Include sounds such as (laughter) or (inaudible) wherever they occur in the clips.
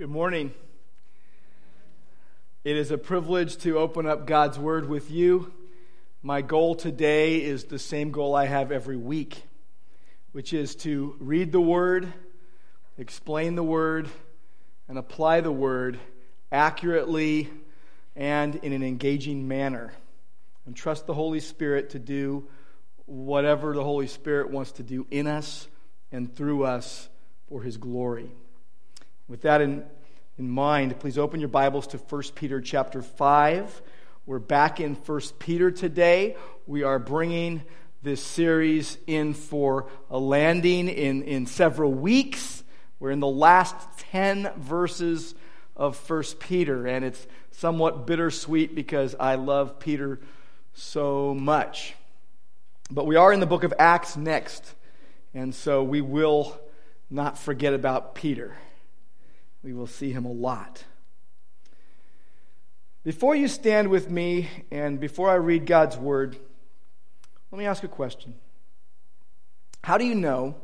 Good morning. It is a privilege to open up God's Word with you. My goal today is the same goal I have every week, which is to read the Word, explain the Word, and apply the Word accurately and in an engaging manner. And trust the Holy Spirit to do whatever the Holy Spirit wants to do in us and through us for His glory. With that in, in mind, please open your Bibles to 1 Peter chapter 5. We're back in 1 Peter today. We are bringing this series in for a landing in, in several weeks. We're in the last 10 verses of 1 Peter, and it's somewhat bittersweet because I love Peter so much. But we are in the book of Acts next, and so we will not forget about Peter we will see him a lot. Before you stand with me and before I read God's word, let me ask a question. How do you know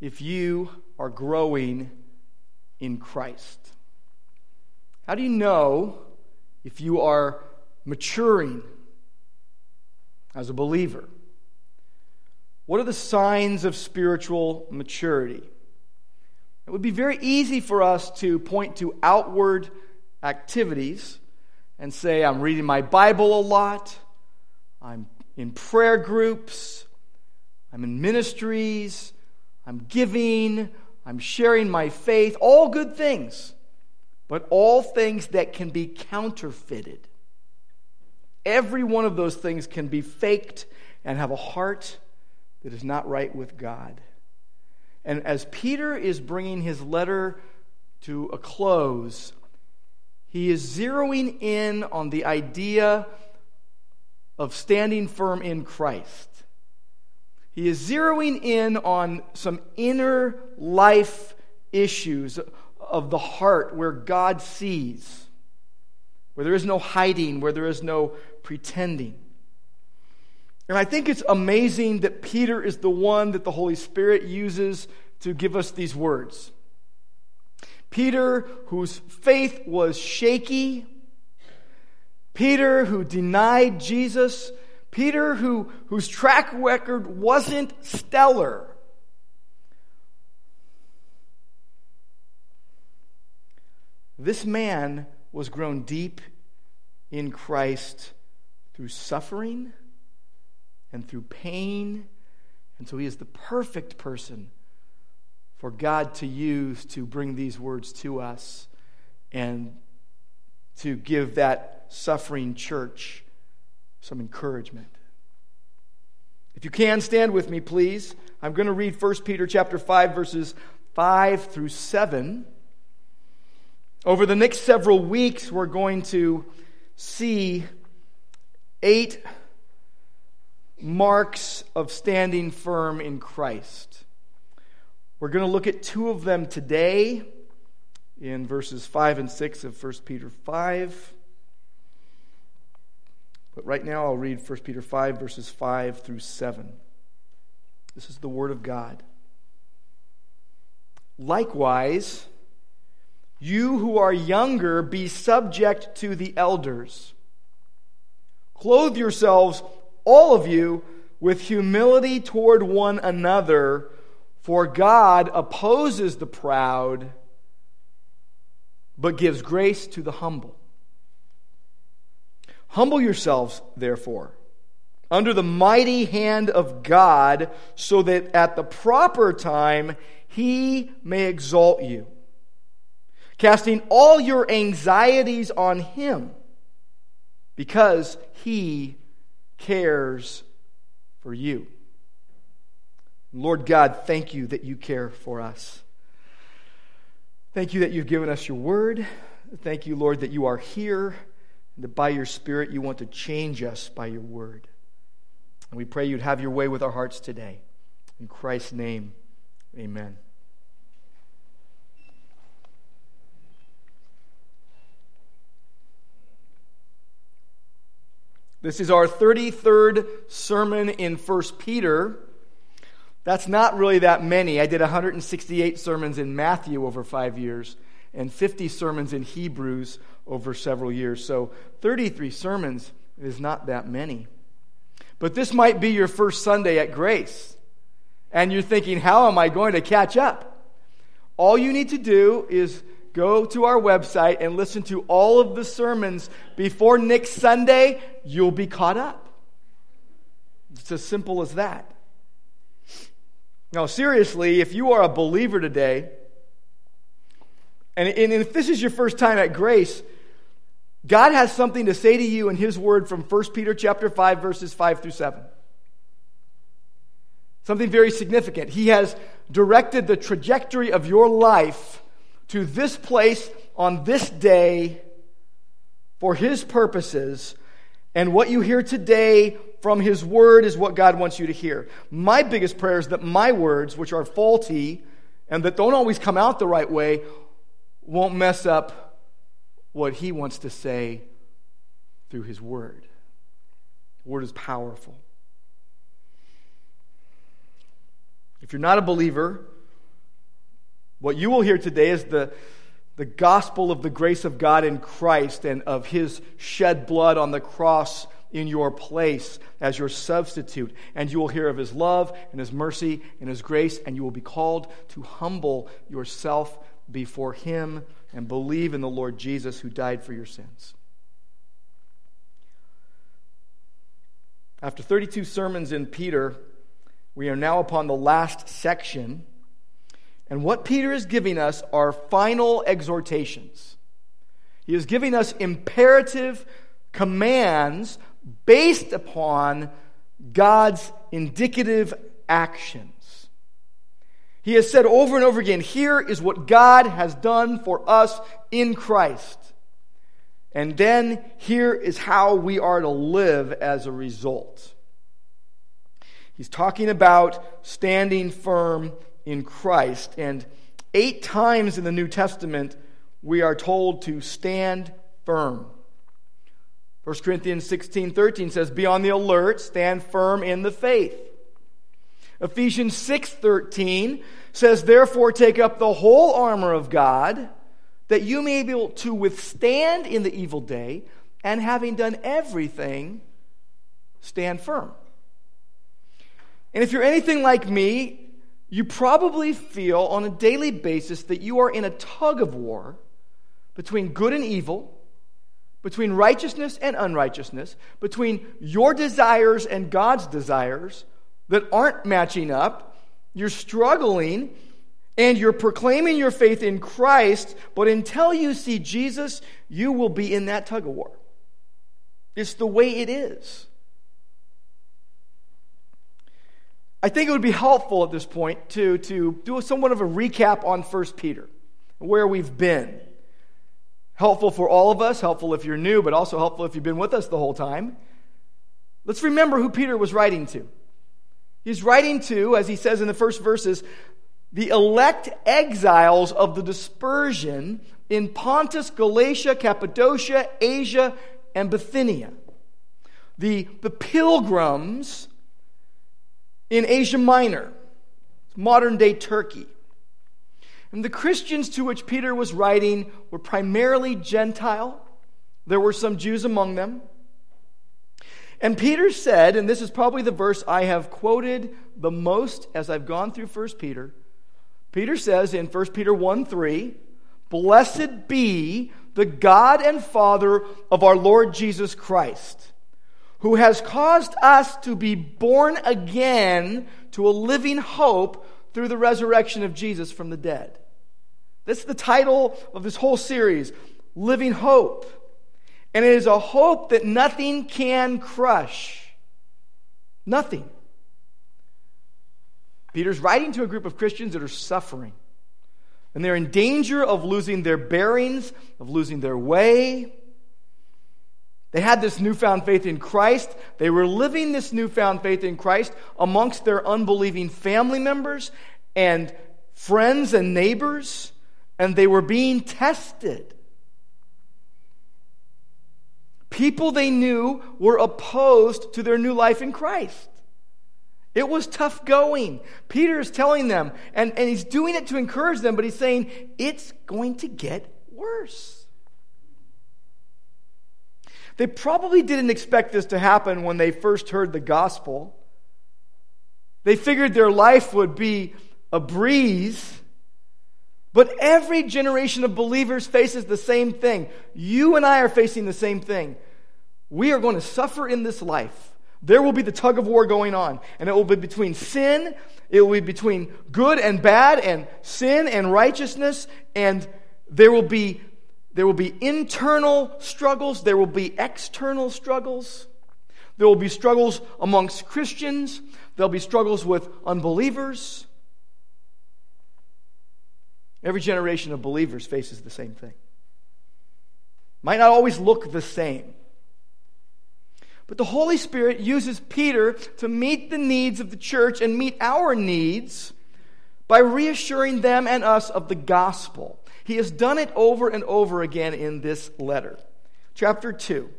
if you are growing in Christ? How do you know if you are maturing as a believer? What are the signs of spiritual maturity? It would be very easy for us to point to outward activities and say, I'm reading my Bible a lot, I'm in prayer groups, I'm in ministries, I'm giving, I'm sharing my faith, all good things, but all things that can be counterfeited. Every one of those things can be faked and have a heart that is not right with God. And as Peter is bringing his letter to a close, he is zeroing in on the idea of standing firm in Christ. He is zeroing in on some inner life issues of the heart where God sees, where there is no hiding, where there is no pretending. And I think it's amazing that Peter is the one that the Holy Spirit uses to give us these words. Peter, whose faith was shaky, Peter, who denied Jesus, Peter, who, whose track record wasn't stellar. This man was grown deep in Christ through suffering and through pain. And so he is the perfect person for God to use to bring these words to us and to give that suffering church some encouragement. If you can stand with me please, I'm going to read 1 Peter chapter 5 verses 5 through 7. Over the next several weeks we're going to see eight marks of standing firm in Christ. We're going to look at two of them today in verses 5 and 6 of 1 Peter 5. But right now I'll read 1 Peter 5, verses 5 through 7. This is the Word of God. Likewise, you who are younger, be subject to the elders. Clothe yourselves all of you, with humility toward one another, for God opposes the proud, but gives grace to the humble. Humble yourselves, therefore, under the mighty hand of God, so that at the proper time he may exalt you, casting all your anxieties on him, because he cares for you. Lord God, thank you that you care for us. Thank you that you've given us your word. Thank you, Lord, that you are here, and that by your Spirit you want to change us by your word. And we pray you'd have your way with our hearts today. In Christ's name, amen. This is our 33rd sermon in 1 Peter. That's not really that many. I did 168 sermons in Matthew over five years, and 50 sermons in Hebrews over several years. So 33 sermons is not that many. But this might be your first Sunday at Grace. And you're thinking, how am I going to catch up? All you need to do is go to our website and listen to all of the sermons before next Sunday. You'll be caught up. It's as simple as that. Now, seriously, if you are a believer today, and, if this is your first time at Grace, God has something to say to you in His Word from 1 Peter chapter 5, verses 5 through 7. Something very significant. He has directed the trajectory of your life to this place on this day for His purposes. And what you hear today from His Word is what God wants you to hear. My biggest prayer is that my words, which are faulty and that don't always come out the right way, won't mess up what he wants to say through his word. The word is powerful. If you're not a believer, what you will hear today is the, the gospel of the grace of God in Christ and of his shed blood on the cross in your place as your substitute. And you will hear of his love and his mercy and his grace, and you will be called to humble yourself before him and believe in the Lord Jesus who died for your sins. After 32 sermons in Peter, we are now upon the last section. And what Peter is giving us are final exhortations. He is giving us imperative commands based upon God's indicative actions. He has said over and over again, here is what God has done for us in Christ. And then here is how we are to live as a result. He's talking about standing firm in Christ. And eight times in the New Testament, we are told to stand firm. 1 Corinthians 16 13 says, Be on the alert, stand firm in the faith. Ephesians 6:13 says, "Therefore take up the whole armor of God, that you may be able to withstand in the evil day, and having done everything, stand firm." And if you're anything like me, you probably feel on a daily basis that you are in a tug of war between good and evil, between righteousness and unrighteousness, between your desires and God's desires that aren't matching up. You're struggling and you're proclaiming your faith in Christ, but until you see Jesus, you will be in that tug of war. It's the way it is. I think it would be helpful at this point to, to do somewhat of a recap on 1 Peter, where we've been. Helpful for all of us, helpful if you're new, but also helpful if you've been with us the whole time. Let's remember who Peter was writing to. He's writing to, as he says in the first verses, the elect exiles of the dispersion in Pontus, Galatia, Cappadocia, Asia, and Bithynia. The, the pilgrims in Asia Minor, modern day Turkey. And the Christians to which Peter was writing were primarily Gentile. There were some Jews among them. And Peter said, and this is probably the verse I have quoted the most as I've gone through 1 Peter. Peter says in 1 Peter 1 3, Blessed be the God and Father of our Lord Jesus Christ, who has caused us to be born again to a living hope through the resurrection of Jesus from the dead. That's the title of this whole series Living Hope. And it is a hope that nothing can crush. Nothing. Peter's writing to a group of Christians that are suffering. And they're in danger of losing their bearings, of losing their way. They had this newfound faith in Christ. They were living this newfound faith in Christ amongst their unbelieving family members and friends and neighbors, and they were being tested. People they knew were opposed to their new life in Christ. It was tough going. Peter is telling them, and, and he's doing it to encourage them, but he's saying it's going to get worse. They probably didn't expect this to happen when they first heard the gospel. They figured their life would be a breeze. But every generation of believers faces the same thing. You and I are facing the same thing. We are going to suffer in this life. There will be the tug of war going on, and it will be between sin, it will be between good and bad, and sin and righteousness, and there will be there will be internal struggles, there will be external struggles. There will be struggles amongst Christians, there'll be struggles with unbelievers. Every generation of believers faces the same thing. Might not always look the same. But the Holy Spirit uses Peter to meet the needs of the church and meet our needs by reassuring them and us of the gospel. He has done it over and over again in this letter. Chapter 2,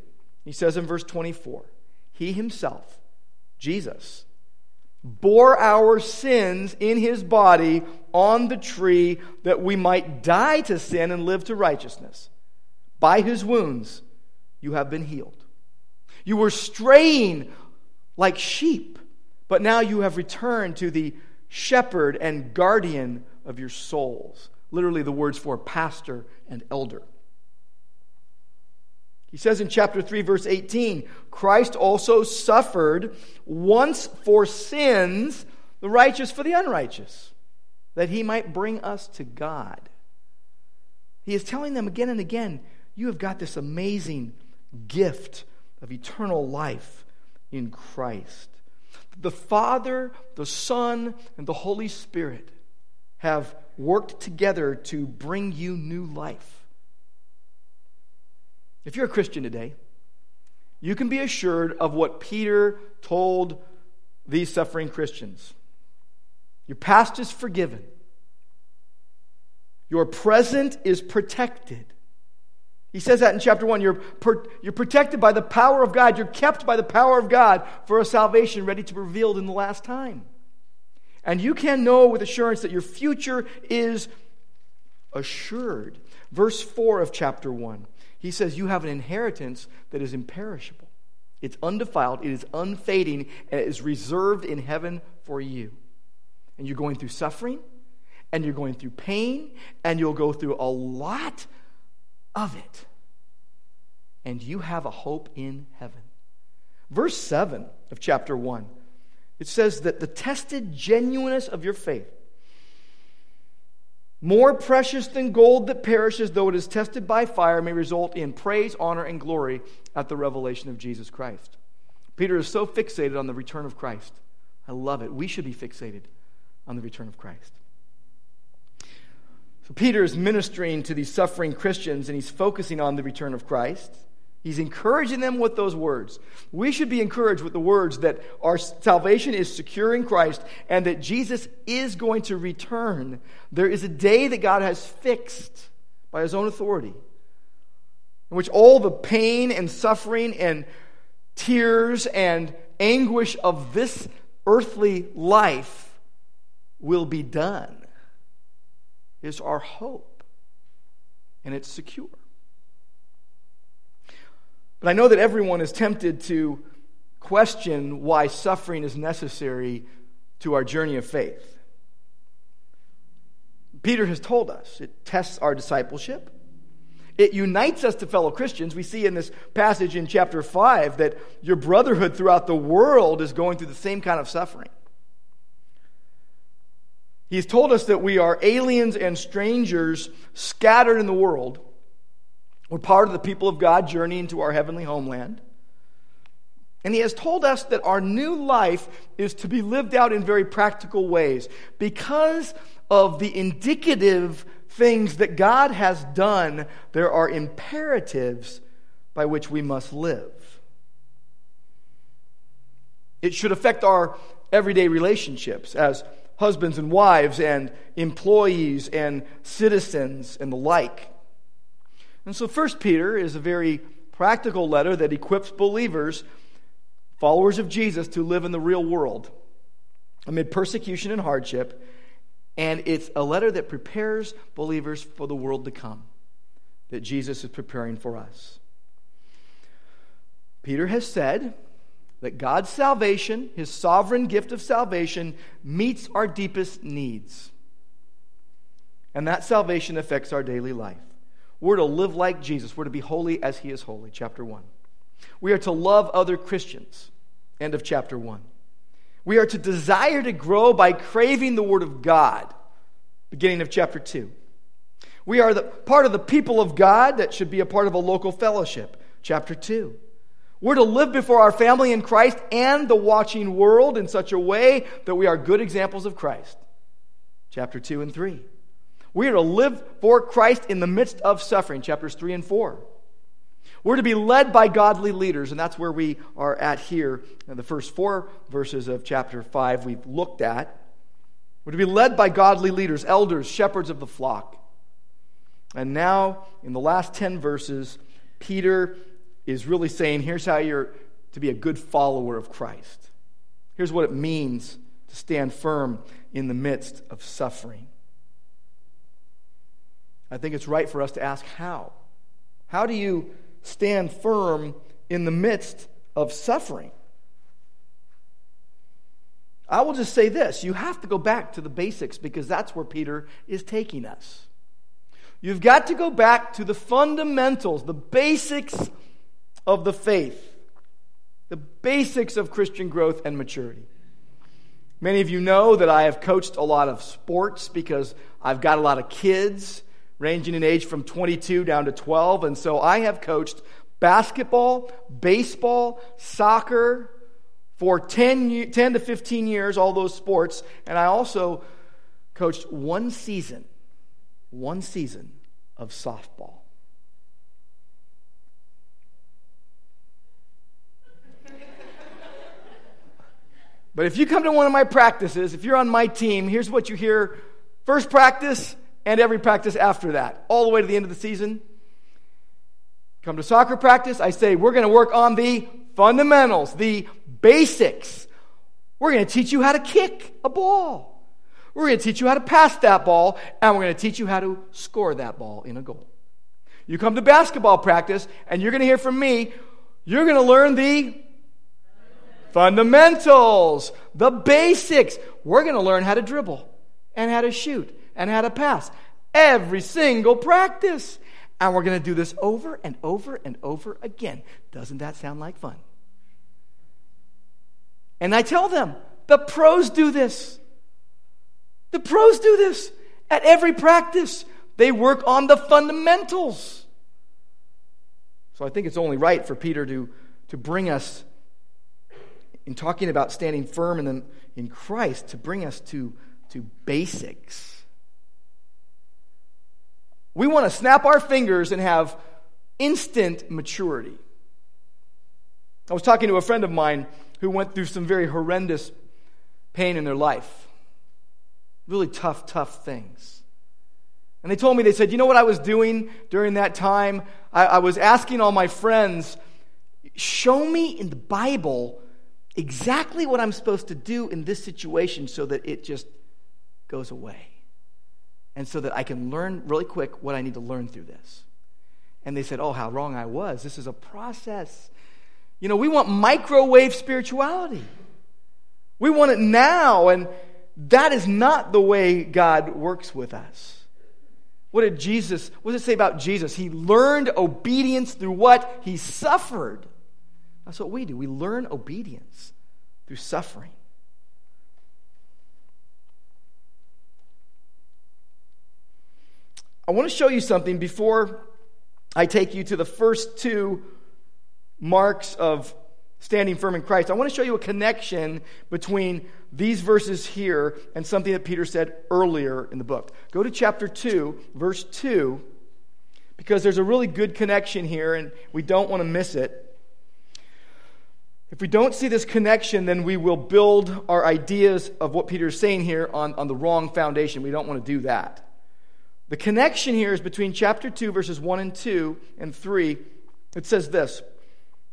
he says in verse 24, He himself, Jesus, bore our sins in his body on the tree that we might die to sin and live to righteousness. By his wounds you have been healed. You were straying like sheep, but now you have returned to the shepherd and guardian of your souls. Literally, the words for pastor and elder. He says in chapter 3, verse 18 Christ also suffered once for sins, the righteous for the unrighteous, that he might bring us to God. He is telling them again and again, You have got this amazing gift of eternal life in Christ. The Father, the Son, and the Holy Spirit have worked together to bring you new life. If you're a Christian today, you can be assured of what Peter told these suffering Christians. Your past is forgiven. Your present is protected. He says that in chapter 1. You're, per, you're protected by the power of God. You're kept by the power of God for a salvation ready to be revealed in the last time. And you can know with assurance that your future is assured. Verse 4 of chapter 1, he says, You have an inheritance that is imperishable, it's undefiled, it is unfading, and it is reserved in heaven for you. And you're going through suffering, and you're going through pain, and you'll go through a lot of it. And you have a hope in heaven. Verse 7 of chapter 1, it says that the tested genuineness of your faith, more precious than gold that perishes, though it is tested by fire, may result in praise, honor, and glory at the revelation of Jesus Christ. Peter is so fixated on the return of Christ. I love it. We should be fixated on the return of Christ. So Peter is ministering to these suffering Christians and he's focusing on the return of Christ. He's encouraging them with those words. We should be encouraged with the words that our salvation is secure in Christ and that Jesus is going to return. There is a day that God has fixed by his own authority in which all the pain and suffering and tears and anguish of this earthly life will be done is our hope, and it's secure. But I know that everyone is tempted to question why suffering is necessary to our journey of faith. Peter has told us it tests our discipleship. It unites us to fellow Christians. We see in this passage in chapter 5 that your brotherhood throughout the world is going through the same kind of suffering. He's told us that we are aliens and strangers scattered in the world. We're part of the people of God journeying to our heavenly homeland. And he has told us that our new life is to be lived out in very practical ways because of the indicative things that God has done, there are imperatives by which we must live. It should affect our everyday relationships as husbands and wives and employees and citizens and the like. And so, First Peter is a very practical letter that equips believers, followers of Jesus, to live in the real world. amid persecution and hardship, and it's a letter that prepares believers for the world to come that Jesus is preparing for us. Peter has said that God's salvation, his sovereign gift of salvation, meets our deepest needs. And that salvation affects our daily life. We're to live like Jesus, we're to be holy as he is holy, chapter 1. We are to love other Christians, end of chapter 1. We are to desire to grow by craving the Word of God, beginning of chapter 2. We are the, part of the people of God that should be a part of a local fellowship, chapter 2. We're to live before our family in Christ and the watching world in such a way that we are good examples of Christ. Chapter 2 and 3. We are to live for Christ in the midst of suffering. Chapters 3 and 4. We're to be led by godly leaders, and that's where we are at here. In the first four verses of chapter 5 we've looked at. We're to be led by godly leaders, elders, shepherds of the flock. And now, in the last 10 verses, Peter is really saying here's how you're to be a good follower of Christ. Here's what it means to stand firm in the midst of suffering. I think it's right for us to ask how. How do you stand firm in the midst of suffering? I will just say this you have to go back to the basics because that's where Peter is taking us. You've got to go back to the fundamentals, the basics of the faith, the basics of Christian growth and maturity. Many of you know that I have coached a lot of sports because I've got a lot of kids ranging in age from 22 down to 12. And so I have coached basketball, baseball, soccer for 10, 10 to 15 years, all those sports. And I also coached one season, one season of softball. But if you come to one of my practices, if you're on my team, here's what you hear first practice and every practice after that, all the way to the end of the season. Come to soccer practice, I say, we're going to work on the fundamentals, the basics. We're going to teach you how to kick a ball. We're going to teach you how to pass that ball, and we're going to teach you how to score that ball in a goal. You come to basketball practice, and you're going to hear from me, you're going to learn the Fundamentals, the basics. We're going to learn how to dribble and how to shoot and how to pass every single practice. And we're going to do this over and over and over again. Doesn't that sound like fun? And I tell them, the pros do this. The pros do this at every practice. They work on the fundamentals. So I think it's only right for Peter to, to bring us in talking about standing firm in, the, in Christ to bring us to, to basics. We want to snap our fingers and have instant maturity. I was talking to a friend of mine who went through some very horrendous pain in their life. Really tough, tough things. And they told me, they said, you know what I was doing during that time? I, I was asking all my friends, show me in the Bible exactly what I'm supposed to do in this situation so that it just goes away. And so that I can learn really quick what I need to learn through this. And they said, Oh, how wrong I was. This is a process. You know, we want microwave spirituality. We want it now, and that is not the way God works with us. What did Jesus, what does it say about Jesus? He learned obedience through what? He suffered. That's what we do. We learn obedience through suffering. I want to show you something before I take you to the first two marks of standing firm in Christ. I want to show you a connection between these verses here and something that Peter said earlier in the book. Go to chapter 2, verse 2, because there's a really good connection here and we don't want to miss it. If we don't see this connection, then we will build our ideas of what Peter is saying here on, on the wrong foundation. We don't want to do that. The connection here is between chapter 2, verses 1 and 2 and 3. It says this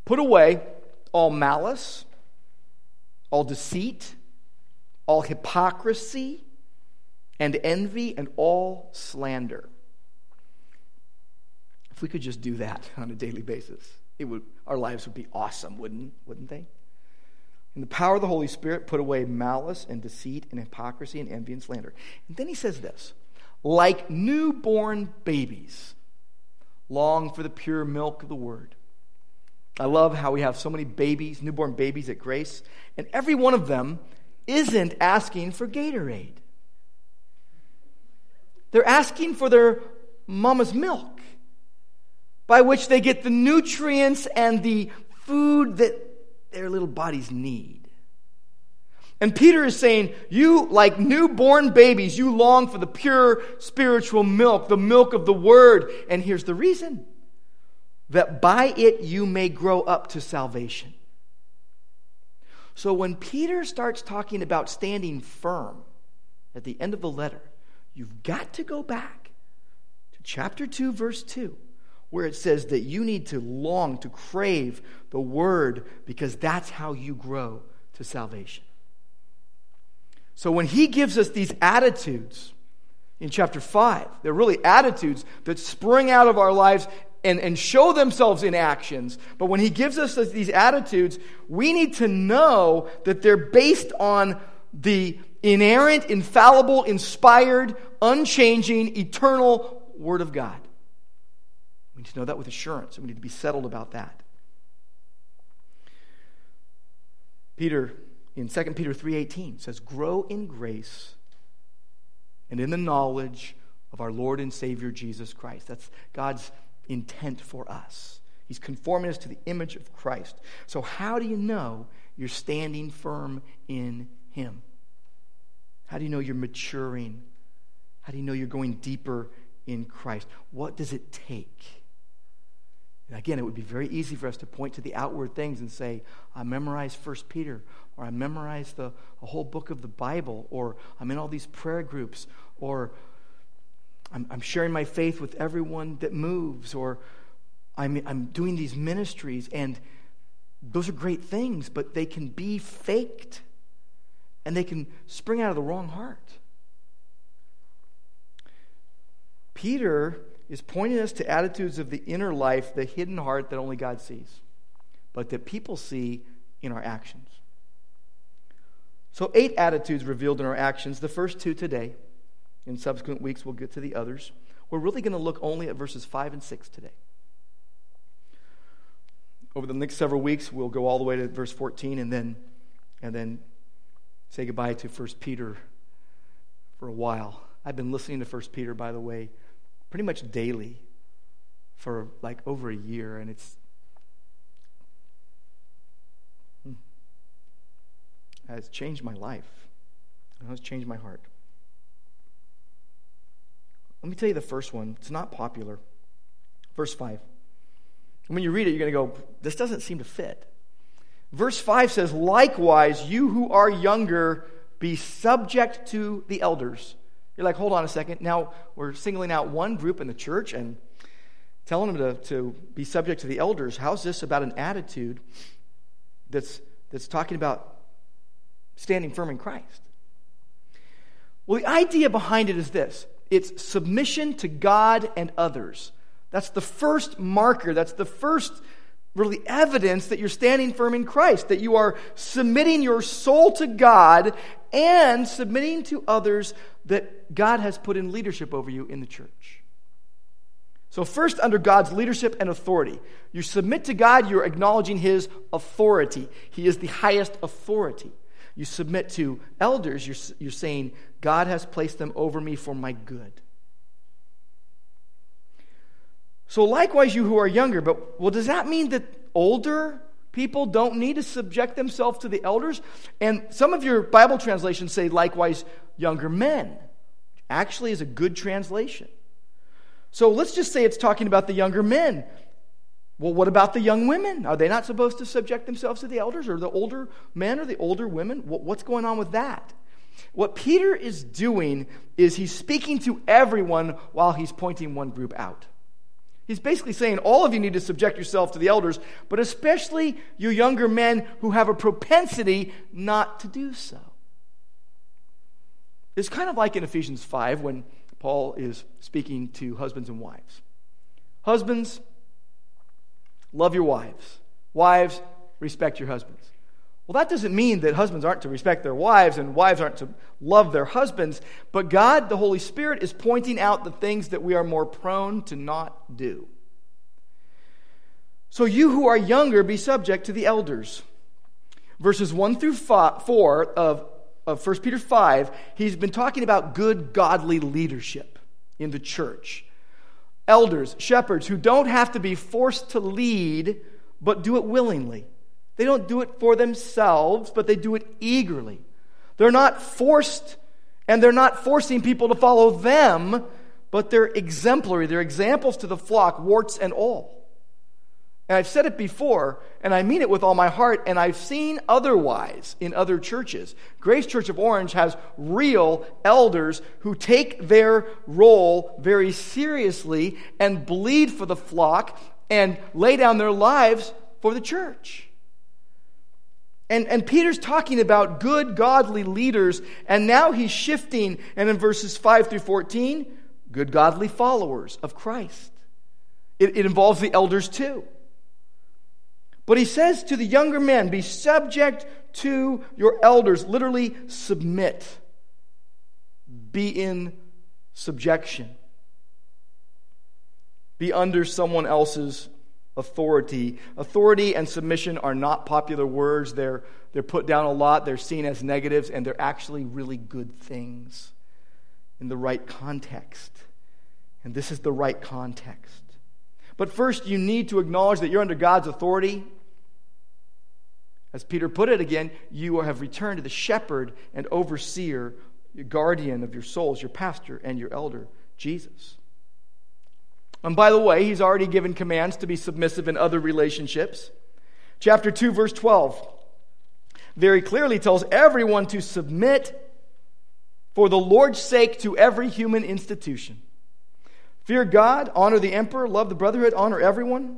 Put away all malice, all deceit, all hypocrisy and envy and all slander. If we could just do that (laughs) on a daily basis, it would, our lives would be awesome, wouldn't, wouldn't they? In the power of the Holy Spirit, put away malice and deceit and hypocrisy and envy and slander. And then he says this like newborn babies, long for the pure milk of the word. I love how we have so many babies, newborn babies at Grace, and every one of them isn't asking for Gatorade. They're asking for their mama's milk, by which they get the nutrients and the food that their little bodies need. And Peter is saying, You, like newborn babies, you long for the pure spiritual milk, the milk of the word. And here's the reason that by it you may grow up to salvation. So when Peter starts talking about standing firm at the end of the letter, you've got to go back to chapter 2, verse 2, where it says that you need to long, to crave the word, because that's how you grow to salvation. So when he gives us these attitudes in chapter 5, they're really attitudes that spring out of our lives and, and show themselves in actions. But when he gives us these attitudes, we need to know that they're based on the inerrant, infallible, inspired, unchanging, eternal Word of God. We need to know that with assurance, and we need to be settled about that. Peter in 2 Peter 3:18 says grow in grace and in the knowledge of our Lord and Savior Jesus Christ. That's God's intent for us. He's conforming us to the image of Christ. So how do you know you're standing firm in him? How do you know you're maturing? How do you know you're going deeper in Christ? What does it take? And again, it would be very easy for us to point to the outward things and say, I memorized First Peter, or I memorized the a whole book of the Bible, or I'm in all these prayer groups, or I'm, I'm sharing my faith with everyone that moves, or I'm, I'm doing these ministries, and those are great things, but they can be faked, and they can spring out of the wrong heart. Peter is pointing us to attitudes of the inner life, the hidden heart that only God sees, but that people see in our actions. So, eight attitudes revealed in our actions. The first two today. In subsequent weeks, we'll get to the others. We're really going to look only at verses 5 and 6 today. Over the next several weeks, we'll go all the way to verse 14 and then, and then say goodbye to 1 Peter for a while. I've been listening to 1 Peter, by the way, pretty much daily for like over a year, and it's has changed my life. It has changed my heart. Let me tell you the first one. It's not popular. Verse 5. When you read it, you're going to go, this doesn't seem to fit. Verse 5 says, Likewise, you who are younger, be subject to the elders. You're like, hold on a second. Now we're singling out one group in the church and telling them to, to be subject to the elders. How's this about an attitude that's, that's talking about standing firm in Christ? Well, the idea behind it is this it's submission to God and others. That's the first marker, that's the first really evidence that you're standing firm in Christ, that you are submitting your soul to God and submitting to others that God has put in leadership over you in the church. So, first, under God's leadership and authority, you submit to God, you're acknowledging His authority. He is the highest authority. You submit to elders, you're, you're saying, God has placed them over me for my good. So, likewise, you who are younger, but well, does that mean that older people don't need to subject themselves to the elders? And some of your Bible translations say, likewise, younger men. Actually, is a good translation. So let's just say it's talking about the younger men. Well, what about the young women? Are they not supposed to subject themselves to the elders, or the older men, or the older women? What's going on with that? What Peter is doing is he's speaking to everyone while he's pointing one group out. He's basically saying all of you need to subject yourself to the elders, but especially you younger men who have a propensity not to do so. It's kind of like in Ephesians 5 when Paul is speaking to husbands and wives. Husbands, love your wives. Wives, respect your husbands. Well, that doesn't mean that husbands aren't to respect their wives and wives aren't to love their husbands, but God, the Holy Spirit, is pointing out the things that we are more prone to not do. So, you who are younger, be subject to the elders. Verses 1 through 4 of, of 1 Peter 5, he's been talking about good, godly leadership in the church. Elders, shepherds, who don't have to be forced to lead, but do it willingly. They don't do it for themselves, but they do it eagerly. They're not forced, and they're not forcing people to follow them, but they're exemplary. They're examples to the flock, warts and all. And I've said it before, and I mean it with all my heart, and I've seen otherwise in other churches. Grace Church of Orange has real elders who take their role very seriously and bleed for the flock and lay down their lives for the church. And, and Peter's talking about good, godly leaders, and now he's shifting, and in verses 5 through 14, good, godly followers of Christ. It, it involves the elders too. But he says to the younger men, be subject to your elders, literally submit, be in subjection, be under someone else's authority. Authority and submission are not popular words. They're, they're put down a lot, they're seen as negatives, and they're actually really good things in the right context. And this is the right context. But first, you need to acknowledge that you're under God's authority. As Peter put it again, you have returned to the shepherd and overseer, guardian of your souls, your pastor and your elder, Jesus. And by the way, he's already given commands to be submissive in other relationships. Chapter 2, verse 12 very clearly tells everyone to submit for the Lord's sake to every human institution. Fear God, honor the emperor, love the brotherhood, honor everyone.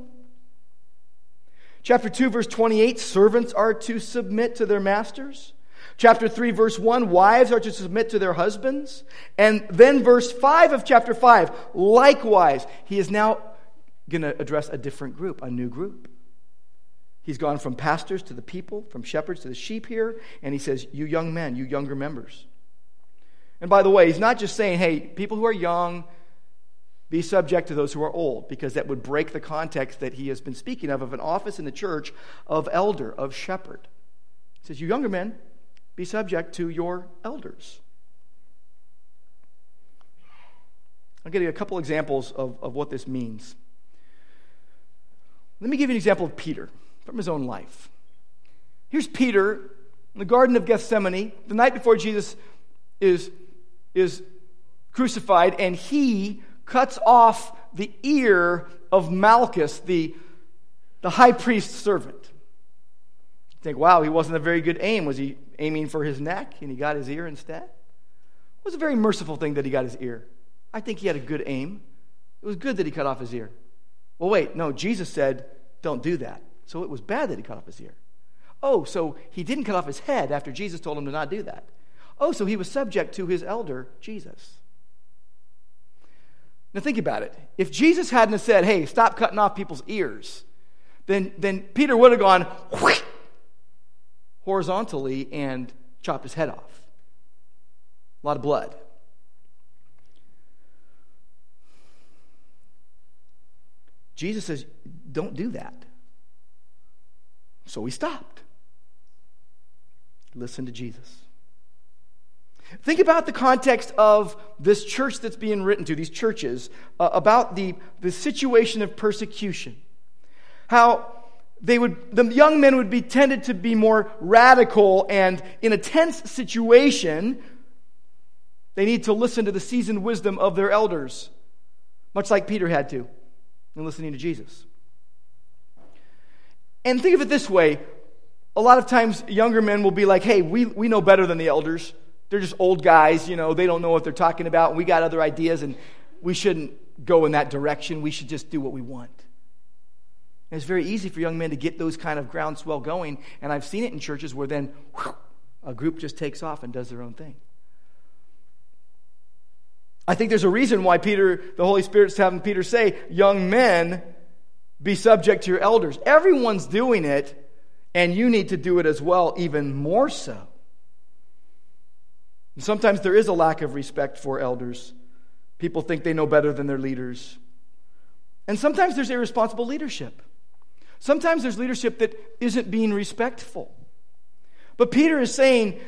Chapter 2, verse 28 servants are to submit to their masters. Chapter 3, verse 1, wives are to submit to their husbands. And then verse 5 of chapter 5, likewise, he is now going to address a different group, a new group. He's gone from pastors to the people, from shepherds to the sheep here, and he says, You young men, you younger members. And by the way, he's not just saying, Hey, people who are young, be subject to those who are old, because that would break the context that he has been speaking of, of an office in the church of elder, of shepherd. He says, You younger men, be subject to your elders. I'll give you a couple examples of, of what this means. Let me give you an example of Peter from his own life. Here's Peter in the Garden of Gethsemane, the night before Jesus is, is crucified, and he cuts off the ear of Malchus, the, the high priest's servant. You think, wow, he wasn't a very good aim. Was he aiming for his neck and he got his ear instead? It was a very merciful thing that he got his ear. I think he had a good aim. It was good that he cut off his ear. Well, wait, no, Jesus said, don't do that. So it was bad that he cut off his ear. Oh, so he didn't cut off his head after Jesus told him to not do that. Oh, so he was subject to his elder, Jesus. Now think about it. If Jesus hadn't said, hey, stop cutting off people's ears, then, then Peter would have gone, horizontally and chopped his head off. A lot of blood. Jesus says, don't do that. So he stopped. Listen to Jesus. Think about the context of this church that's being written to, these churches, uh, about the, the situation of persecution. How they would, the young men would be tended to be more radical and in a tense situation, they need to listen to the seasoned wisdom of their elders, much like Peter had to in listening to Jesus. And think of it this way a lot of times younger men will be like, hey, we, we know better than the elders. They're just old guys, you know, they don't know what they're talking about, and we got other ideas, and we shouldn't go in that direction. We should just do what we want. And it's very easy for young men to get those kind of groundswell going. And I've seen it in churches where then whew, a group just takes off and does their own thing. I think there's a reason why Peter, the Holy Spirit's having Peter say, young men, be subject to your elders. Everyone's doing it, and you need to do it as well, even more so. And sometimes there is a lack of respect for elders. People think they know better than their leaders. And sometimes there's irresponsible leadership. Sometimes there's leadership that isn't being respectful. But Peter is saying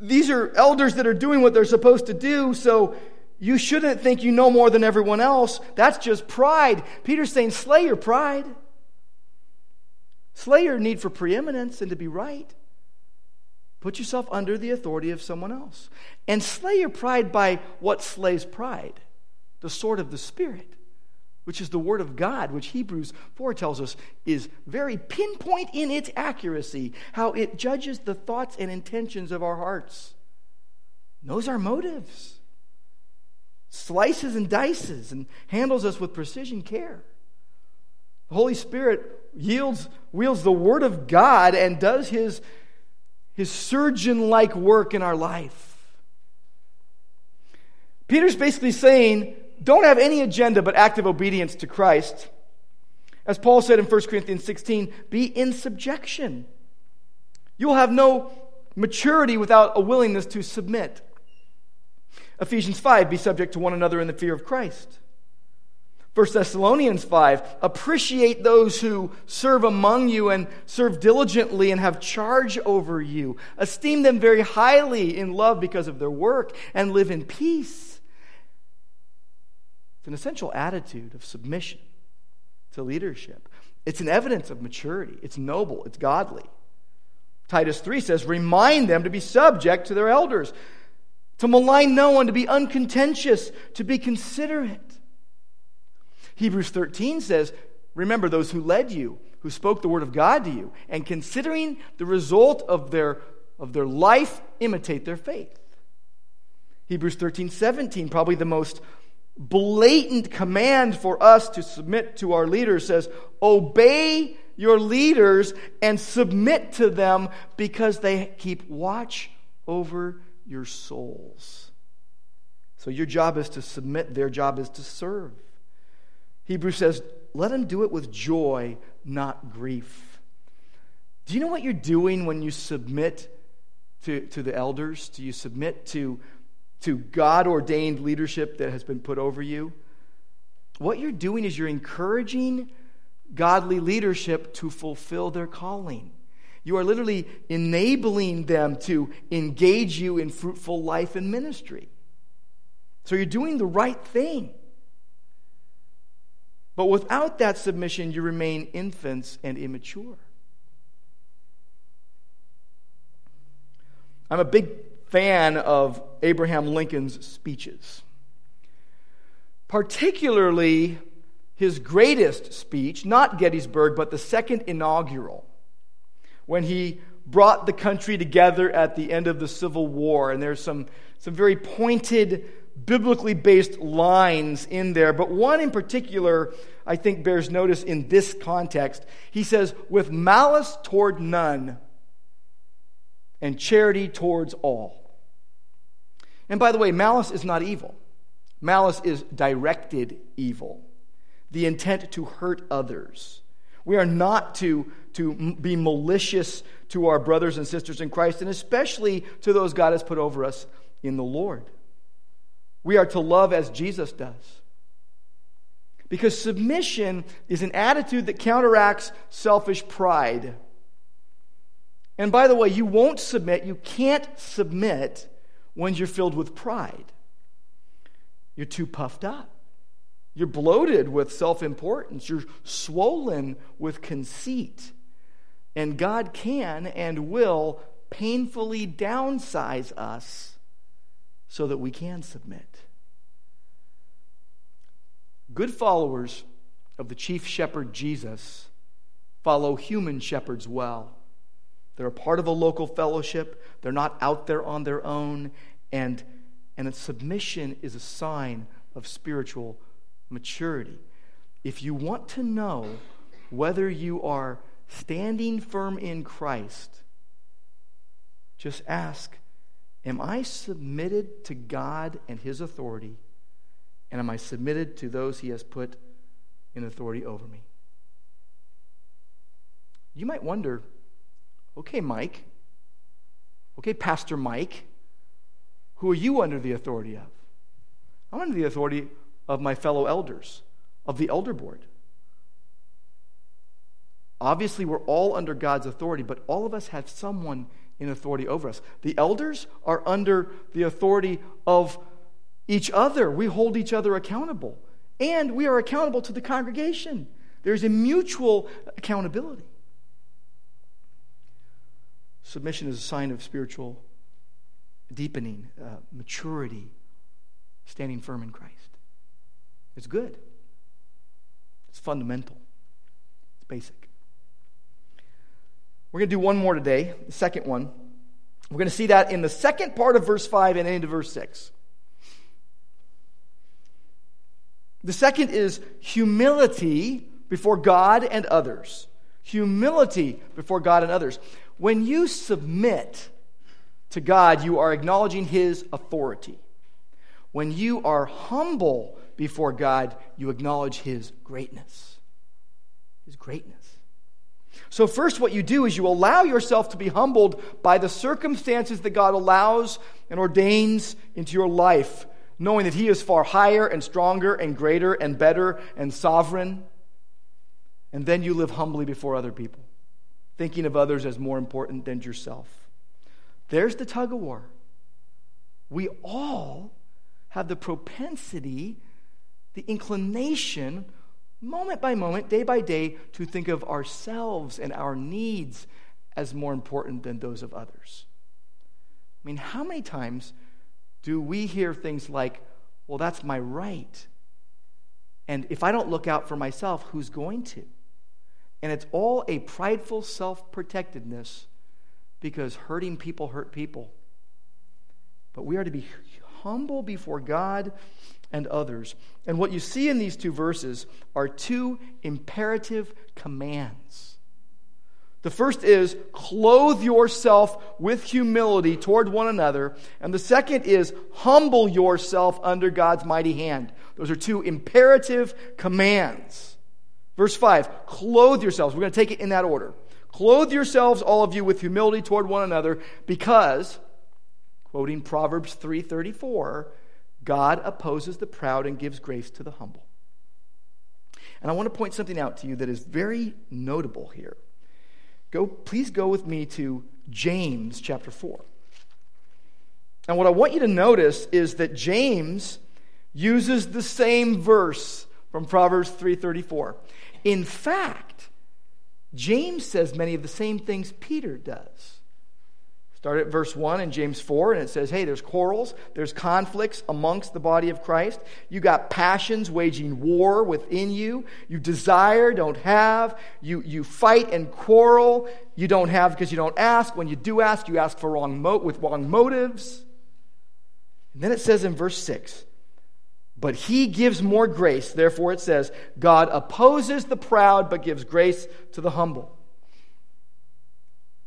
these are elders that are doing what they're supposed to do, so you shouldn't think you know more than everyone else. That's just pride. Peter's saying, slay your pride. Slay your need for preeminence and to be right. Put yourself under the authority of someone else. And slay your pride by what slays pride the sword of the Spirit, which is the Word of God, which Hebrews 4 tells us is very pinpoint in its accuracy, how it judges the thoughts and intentions of our hearts, knows our motives slices and dices and handles us with precision care. The Holy Spirit yields, wields the Word of God and does his, his surgeon like work in our life. Peter's basically saying, don't have any agenda but active obedience to Christ. As Paul said in 1 Corinthians 16, be in subjection. You will have no maturity without a willingness to submit. Ephesians 5, be subject to one another in the fear of Christ. 1 Thessalonians 5, appreciate those who serve among you and serve diligently and have charge over you. Esteem them very highly in love because of their work and live in peace. It's an essential attitude of submission to leadership. It's an evidence of maturity. It's noble, it's godly. Titus 3 says, remind them to be subject to their elders to malign no one, to be uncontentious, to be considerate. Hebrews 13 says, Remember those who led you, who spoke the word of God to you, and considering the result of their, of their life, imitate their faith. Hebrews 13, 17, probably the most blatant command for us to submit to our leaders says, Obey your leaders and submit to them because they keep watch over your souls. So your job is to submit, their job is to serve. Hebrews says, let them do it with joy, not grief. Do you know what you're doing when you submit to, to the elders? Do you submit to, to God ordained leadership that has been put over you? What you're doing is you're encouraging godly leadership to fulfill their calling. You are literally enabling them to engage you in fruitful life and ministry. So you're doing the right thing. But without that submission, you remain infants and immature. I'm a big fan of Abraham Lincoln's speeches, particularly his greatest speech, not Gettysburg, but the second inaugural when he brought the country together at the end of the Civil War. And there's some, some very pointed, biblically based lines in there. But one in particular, I think, bears notice in this context. He says, with malice toward none and charity towards all. And by the way, malice is not evil, malice is directed evil, the intent to hurt others. We are not to, to be malicious to our brothers and sisters in Christ, and especially to those God has put over us in the Lord. We are to love as Jesus does. Because submission is an attitude that counteracts selfish pride. And by the way, you won't submit, you can't submit when you're filled with pride. You're too puffed up. You're bloated with self importance. You're swollen with conceit. And God can and will painfully downsize us so that we can submit. Good followers of the chief shepherd Jesus follow human shepherds well. They're a part of a local fellowship, they're not out there on their own, and, and submission is a sign of spiritual maturity. If you want to know whether you are standing firm in Christ, just ask Am I submitted to God and His authority And am I submitted to those he has put in authority over me? You might wonder okay, Mike. Okay, Pastor Mike. Who are you under the authority of? I'm under the authority of my fellow elders, of the elder board. Obviously, we're all under God's authority, but all of us have someone in authority over us. The elders are under the authority of each other. We hold each other accountable. And we are accountable to the congregation. There's a mutual accountability. Submission is a sign of spiritual deepening, uh, maturity, standing firm in Christ. It's good, it's fundamental, it's basic. We're going to do one more today, the second one. We're going to see that in the second part of verse 5 and into verse 6. The second is humility before God and others. Humility before God and others. When you submit to God, you are acknowledging His authority. When you are humble before God, you acknowledge His greatness. His greatness. So, first, what you do is you allow yourself to be humbled by the circumstances that God allows and ordains into your life, knowing that He is far higher and stronger and greater and better and sovereign. And then you live humbly before other people, thinking of others as more important than yourself. There's the tug of war. We all have the propensity, the inclination moment by moment, day by day, to think of ourselves and our needs as more important than those of others. I mean, how many times do we hear things like, well, that's my right? And if I don't look out for myself, who's going to? And it's all a prideful self protectedness because hurting people hurt people. But we are to be humble before God and others. And what you see in these two verses are two imperative commands. The first is clothe yourself with humility toward one another. And the second is humble yourself under God's mighty hand. Those are two imperative commands. Verse 5 clothe yourselves. We're going to take it in that order. Clothe yourselves, all of you, with humility toward one another, because, quoting Proverbs 3:34, God opposes the proud and gives grace to the humble. And I want to point something out to you that is very notable here. Go, please go with me to James chapter 4. And what I want you to notice is that James uses the same verse from Proverbs 3:34. In fact, James says many of the same things Peter does. Start at verse 1 in James 4, and it says, hey, there's quarrels, there's conflicts amongst the body of Christ. You got passions waging war within you. You desire, don't have. You, you fight and quarrel. You don't have because you don't ask. When you do ask, you ask for wrong mo- with wrong motives. And then it says in verse 6, but he gives more grace. Therefore, it says, God opposes the proud, but gives grace to the humble.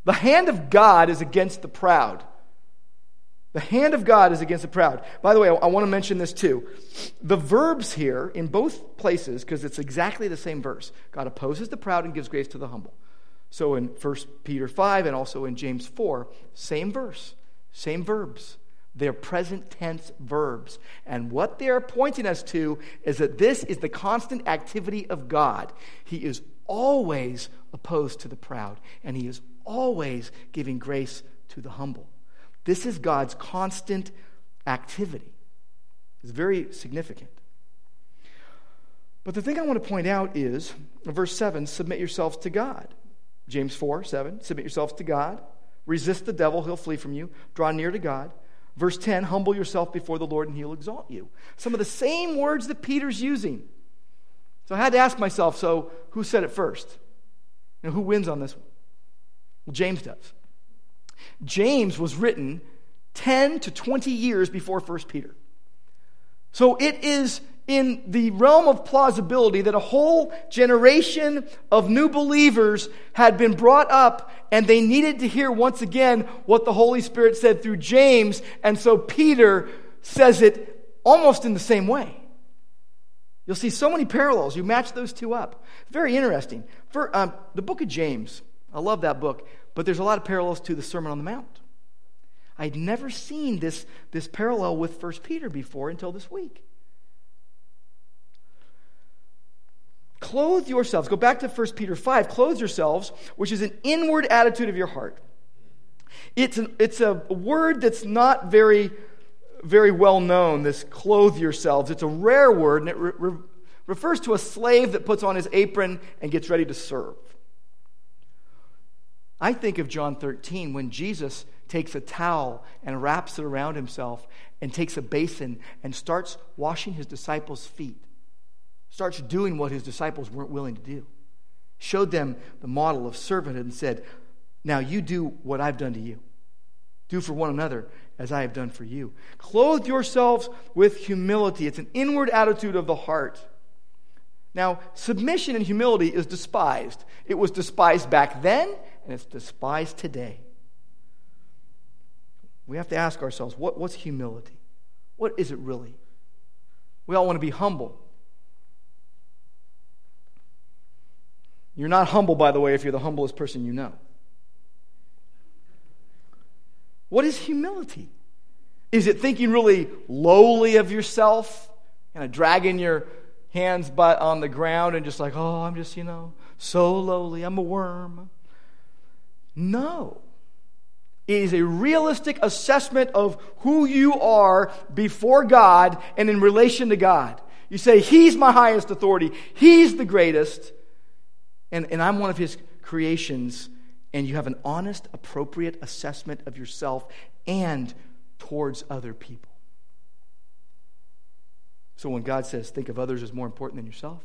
The hand of God is against the proud. The hand of God is against the proud. By the way, I want to mention this too. The verbs here in both places, because it's exactly the same verse God opposes the proud and gives grace to the humble. So in 1 Peter 5 and also in James 4, same verse, same verbs. They're present tense verbs. And what they are pointing us to is that this is the constant activity of God. He is always opposed to the proud, and He is always giving grace to the humble. This is God's constant activity. It's very significant. But the thing I want to point out is verse 7 submit yourselves to God. James 4 7, submit yourselves to God. Resist the devil, he'll flee from you. Draw near to God. Verse 10, humble yourself before the Lord and he'll exalt you. Some of the same words that Peter's using. So I had to ask myself so who said it first? And who wins on this one? Well, James does. James was written 10 to 20 years before 1 Peter. So it is in the realm of plausibility that a whole generation of new believers had been brought up and they needed to hear once again what the Holy Spirit said through James. And so Peter says it almost in the same way. You'll see so many parallels. You match those two up. Very interesting. For um, the book of James, I love that book, but there's a lot of parallels to the Sermon on the Mount. I'd never seen this, this parallel with 1 Peter before until this week. Clothe yourselves. Go back to 1 Peter 5. Clothe yourselves, which is an inward attitude of your heart. It's, an, it's a word that's not very, very well known, this clothe yourselves. It's a rare word, and it re- re- refers to a slave that puts on his apron and gets ready to serve. I think of John 13 when Jesus takes a towel and wraps it around himself and takes a basin and starts washing his disciples' feet, starts doing what his disciples weren't willing to do. Showed them the model of servanthood and said, Now you do what I've done to you. Do for one another as I have done for you. Clothe yourselves with humility. It's an inward attitude of the heart. Now, submission and humility is despised. It was despised back then, and it's despised today. We have to ask ourselves what, what's humility? What is it really? We all want to be humble. You're not humble, by the way, if you're the humblest person you know. What is humility? Is it thinking really lowly of yourself, kind of dragging your hands but on the ground and just like, oh, I'm just, you know, so lowly, I'm a worm? No. It is a realistic assessment of who you are before God and in relation to God. You say, He's my highest authority, He's the greatest, and, and I'm one of His creations. And you have an honest, appropriate assessment of yourself and towards other people. So when God says, think of others as more important than yourself,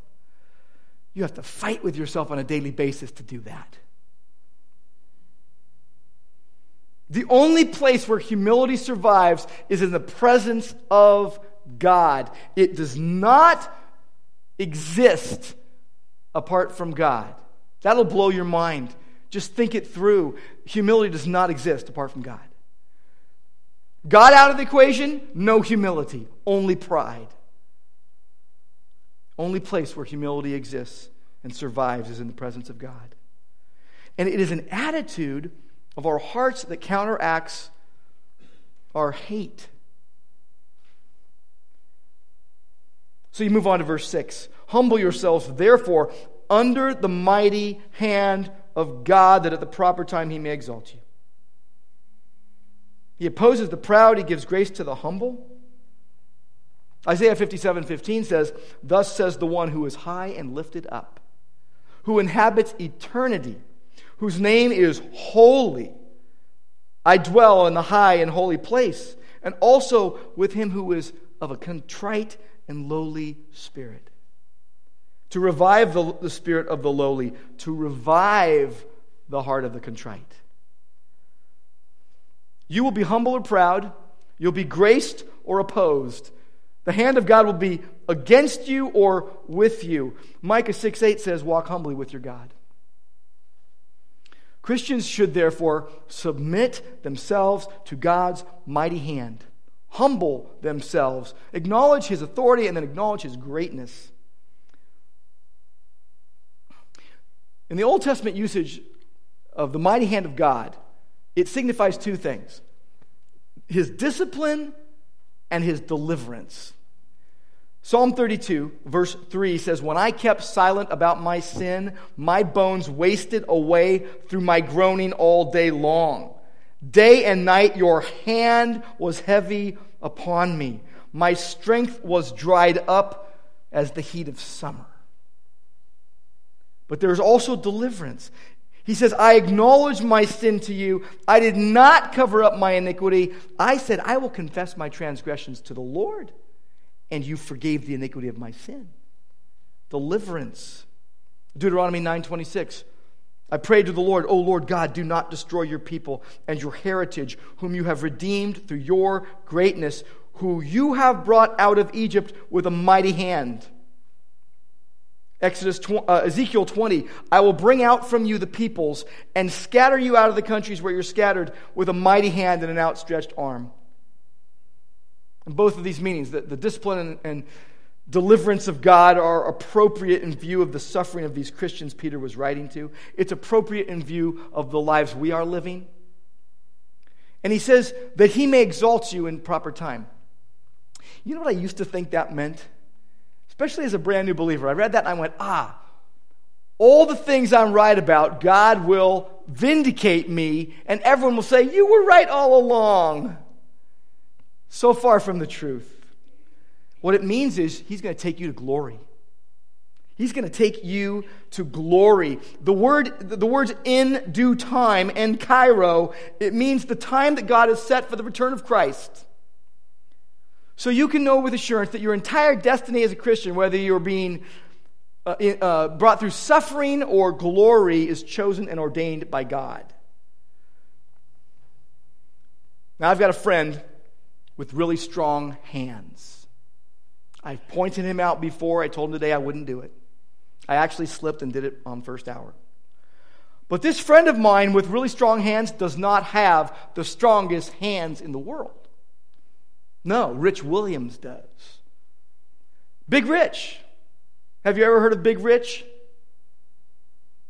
you have to fight with yourself on a daily basis to do that. The only place where humility survives is in the presence of God. It does not exist apart from God. That'll blow your mind. Just think it through. Humility does not exist apart from God. God out of the equation, no humility, only pride. Only place where humility exists and survives is in the presence of God. And it is an attitude of our hearts that counteracts our hate. So you move on to verse 6. Humble yourselves, therefore, under the mighty hand of God, that at the proper time he may exalt you. He opposes the proud, he gives grace to the humble. Isaiah 57 15 says, Thus says the one who is high and lifted up, who inhabits eternity whose name is holy. I dwell in the high and holy place, and also with him who is of a contrite and lowly spirit. To revive the, the spirit of the lowly, to revive the heart of the contrite. You will be humble or proud, you'll be graced or opposed. The hand of God will be against you or with you. Micah 6 8 says, Walk humbly with your God. Christians should therefore submit themselves to God's mighty hand, humble themselves, acknowledge his authority, and then acknowledge his greatness. In the Old Testament usage of the mighty hand of God, it signifies two things his discipline and his deliverance. Psalm 32, verse 3 says, When I kept silent about my sin, my bones wasted away through my groaning all day long. Day and night your hand was heavy upon me. My strength was dried up as the heat of summer. But there's also deliverance. He says, I acknowledge my sin to you. I did not cover up my iniquity. I said, I will confess my transgressions to the Lord and you forgave the iniquity of my sin. Deliverance. Deuteronomy 9:26. I prayed to the Lord, O Lord God, do not destroy your people and your heritage, whom you have redeemed through your greatness, who you have brought out of Egypt with a mighty hand. Exodus uh, Ezekiel 20, I will bring out from you the peoples and scatter you out of the countries where you're scattered with a mighty hand and an outstretched arm. And both of these meanings, the, the discipline and, and deliverance of God are appropriate in view of the suffering of these Christians Peter was writing to. It's appropriate in view of the lives we are living. And he says that he may exalt you in proper time. You know what I used to think that meant? Especially as a brand new believer. I read that and I went, ah, all the things I'm right about, God will vindicate me, and everyone will say, You were right all along. So far from the truth. What it means is He's going to take you to glory. He's going to take you to glory. The word, the words in due time and kairo, it means the time that God has set for the return of Christ. So you can know with assurance that your entire destiny as a Christian, whether you're being uh, uh, brought through suffering or glory, is chosen and ordained by God. Now, I've got a friend with really strong hands. I've pointed him out before. I told him today I wouldn't do it. I actually slipped and did it on first hour. But this friend of mine with really strong hands does not have the strongest hands in the world. No, Rich Williams does. Big Rich. Have you ever heard of Big Rich?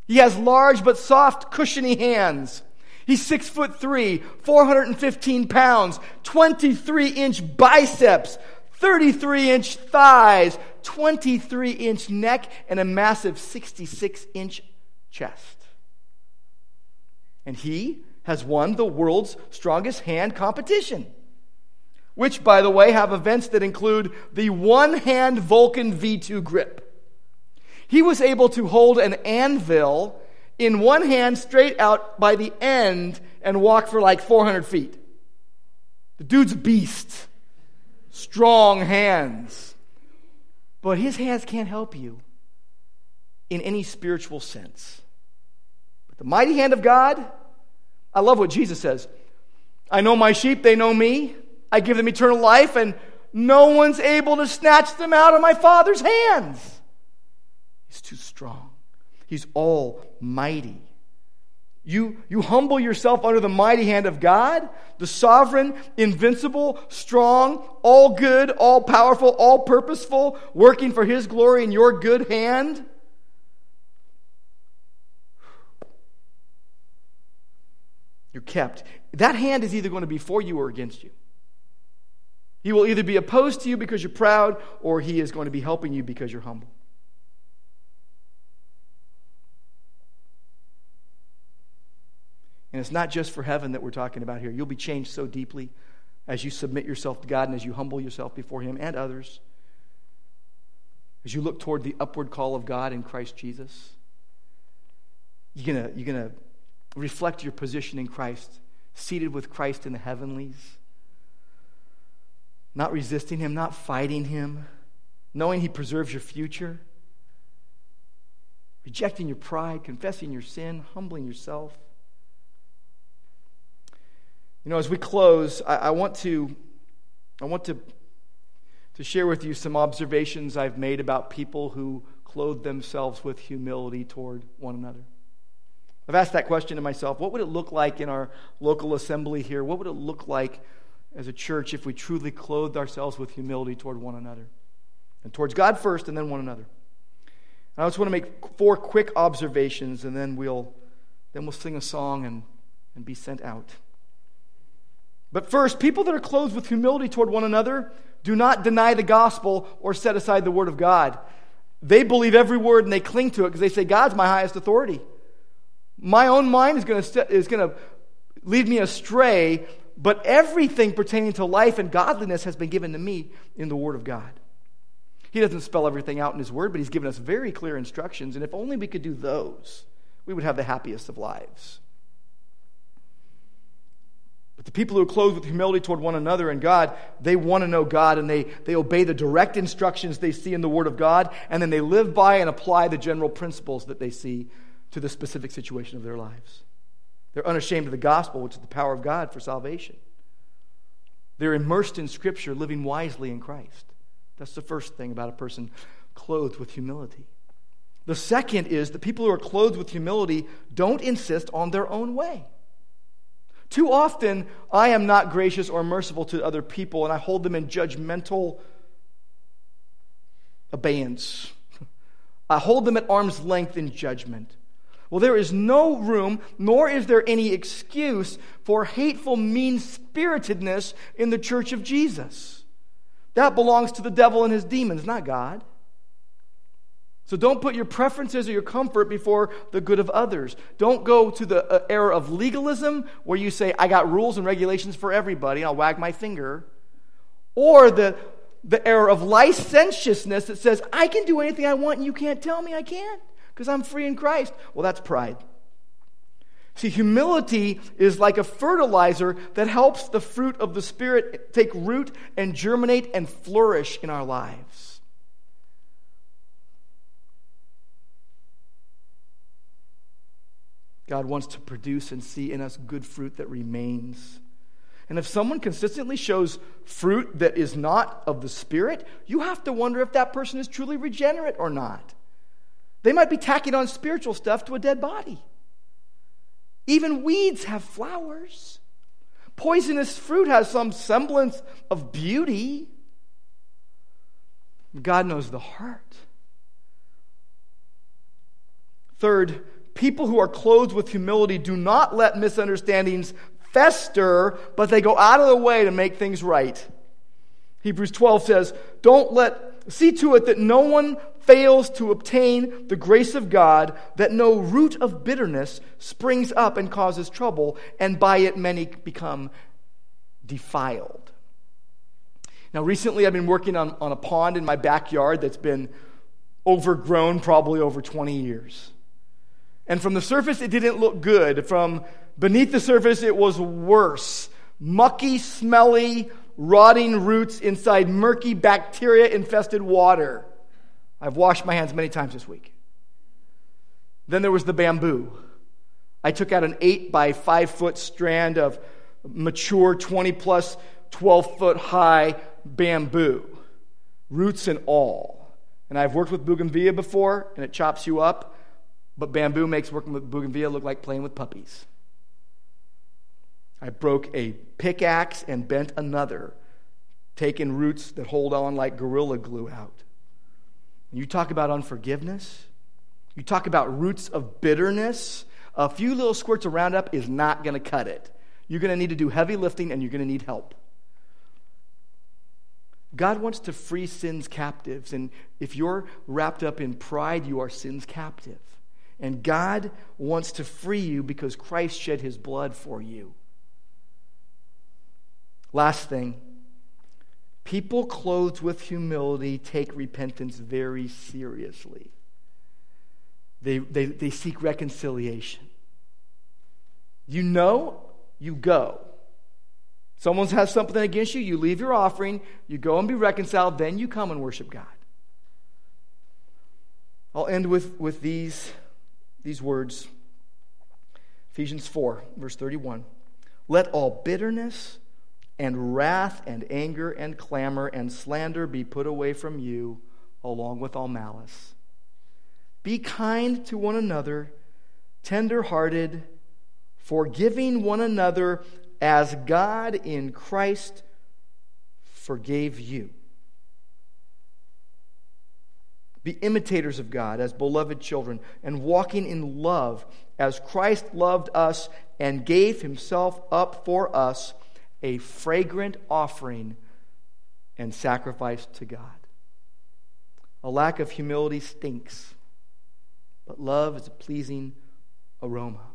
He has large but soft, cushiony hands. He's six foot three, 415 pounds, 23 inch biceps, 33 inch thighs, 23 inch neck, and a massive 66 inch chest. And he has won the world's strongest hand competition, which, by the way, have events that include the one hand Vulcan V2 grip. He was able to hold an anvil in one hand straight out by the end and walk for like 400 feet. The dude's a beast. Strong hands. But his hands can't help you in any spiritual sense. But the mighty hand of God, I love what Jesus says. I know my sheep, they know me. I give them eternal life, and no one's able to snatch them out of my Father's hands. He's too strong. He's almighty. You, you humble yourself under the mighty hand of God, the sovereign, invincible, strong, all good, all powerful, all purposeful, working for his glory in your good hand. You're kept. That hand is either going to be for you or against you. He will either be opposed to you because you're proud, or he is going to be helping you because you're humble. And it's not just for heaven that we're talking about here. You'll be changed so deeply as you submit yourself to God and as you humble yourself before Him and others. As you look toward the upward call of God in Christ Jesus, you're going you're going to reflect your position in Christ, seated with Christ in the heavenlies, not resisting Him, not fighting Him, knowing He preserves your future, rejecting your pride, confessing your sin, humbling yourself. You know, as we close, I, I want to I want to to share with you some observations I've made about people who clothe themselves with humility toward one another. I've asked that question to myself. What would it look like in our local assembly here? What would it look like as a church if we truly clothed ourselves with humility toward one another? And towards God first and then one another. And I just want to make four quick observations and then we'll then we'll sing a song and, and be sent out. But first, people that are clothed with humility toward one another do not deny the gospel or set aside the word of God. They believe every word and they cling to it because they say, God's my highest authority. My own mind is going going to lead me astray, but everything pertaining to life and godliness has been given to me in the word of God. He doesn't spell everything out in his word, but he's given us very clear instructions, and if only we could do those, we would have the happiest of lives. The people who are clothed with humility toward one another and God, they want to know God and they, they obey the direct instructions they see in the Word of God, and then they live by and apply the general principles that they see to the specific situation of their lives. They're unashamed of the gospel, which is the power of God for salvation. They're immersed in Scripture, living wisely in Christ. That's the first thing about a person clothed with humility. The second is that people who are clothed with humility don't insist on their own way. Too often, I am not gracious or merciful to other people, and I hold them in judgmental abeyance. (laughs) I hold them at arm's length in judgment. Well, there is no room, nor is there any excuse for hateful mean spiritedness in the church of Jesus. That belongs to the devil and his demons, not God. So don't put your preferences or your comfort before the good of others. Don't go to the uh, era of legalism where you say, I got rules and regulations for everybody, I'll wag my finger. Or the, the era of licentiousness that says, I can do anything I want and you can't tell me I can't because I'm free in Christ. Well, that's pride. See, humility is like a fertilizer that helps the fruit of the Spirit take root and germinate and flourish in our lives. God wants to produce and see in us good fruit that remains. And if someone consistently shows fruit that is not of the Spirit, you have to wonder if that person is truly regenerate or not. They might be tacking on spiritual stuff to a dead body. Even weeds have flowers. Poisonous fruit has some semblance of beauty. God knows the heart. Third, people who are clothed with humility do not let misunderstandings fester, but they go out of the way to make things right. Hebrews 12 says, Don't let, see to it that no one fails to obtain the grace of God, that no root of bitterness springs up and causes trouble, and by it many become defiled. Now, recently I've been working on, on a pond in my backyard that's been overgrown probably over 20 years. And from the surface, it didn't look good. From beneath the surface, it was worse. Mucky, smelly, rotting roots inside murky, bacteria infested water. I've washed my hands many times this week. Then there was the bamboo. I took out an 8 by 5 foot strand of mature 20 plus 12 foot high bamboo, roots and all. And I've worked with bougainvillea before, and it chops you up. But bamboo makes working with bougainvillea look like playing with puppies. I broke a pickaxe and bent another, taking roots that hold on like gorilla glue out. You talk about unforgiveness, you talk about roots of bitterness. A few little squirts of Roundup is not going to cut it. You're going to need to do heavy lifting and you're going to need help. God wants to free sin's captives. And if you're wrapped up in pride, you are sin's captive. And God wants to free you because Christ shed his blood for you. Last thing people clothed with humility take repentance very seriously, they, they, they seek reconciliation. You know, you go. Someone has something against you, you leave your offering, you go and be reconciled, then you come and worship God. I'll end with, with these these words Ephesians 4, verse 31. Let all bitterness and wrath and anger and clamor and slander be put away from you, along with all malice. Be kind to one another, tender hearted, forgiving one another as God in Christ forgave you. Be imitators of God as beloved children, and walking in love as Christ loved us and gave himself up for us, a fragrant offering and sacrifice to God. A lack of humility stinks, but love is a pleasing aroma.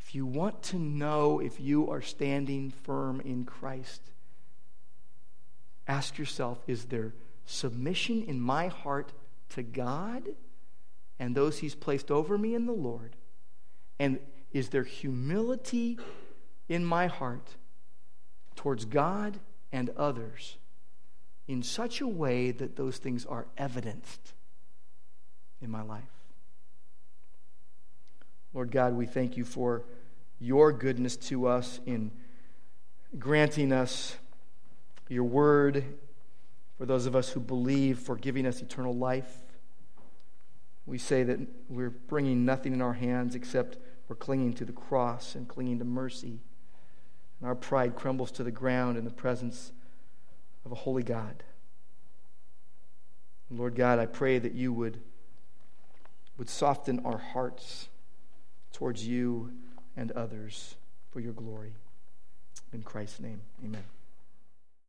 If you want to know if you are standing firm in Christ, ask yourself is there submission in my heart to God and those He's placed over me in the Lord? And is there humility in my heart towards God and others in such a way that those things are evidenced in my life? Lord God, we thank you for your goodness to us in granting us your word for those of us who believe, for giving us eternal life. We say that we're bringing nothing in our hands except we're clinging to the cross and clinging to mercy. And our pride crumbles to the ground in the presence of a holy God. Lord God, I pray that you would, would soften our hearts towards you and others for your glory. In Christ's name, amen.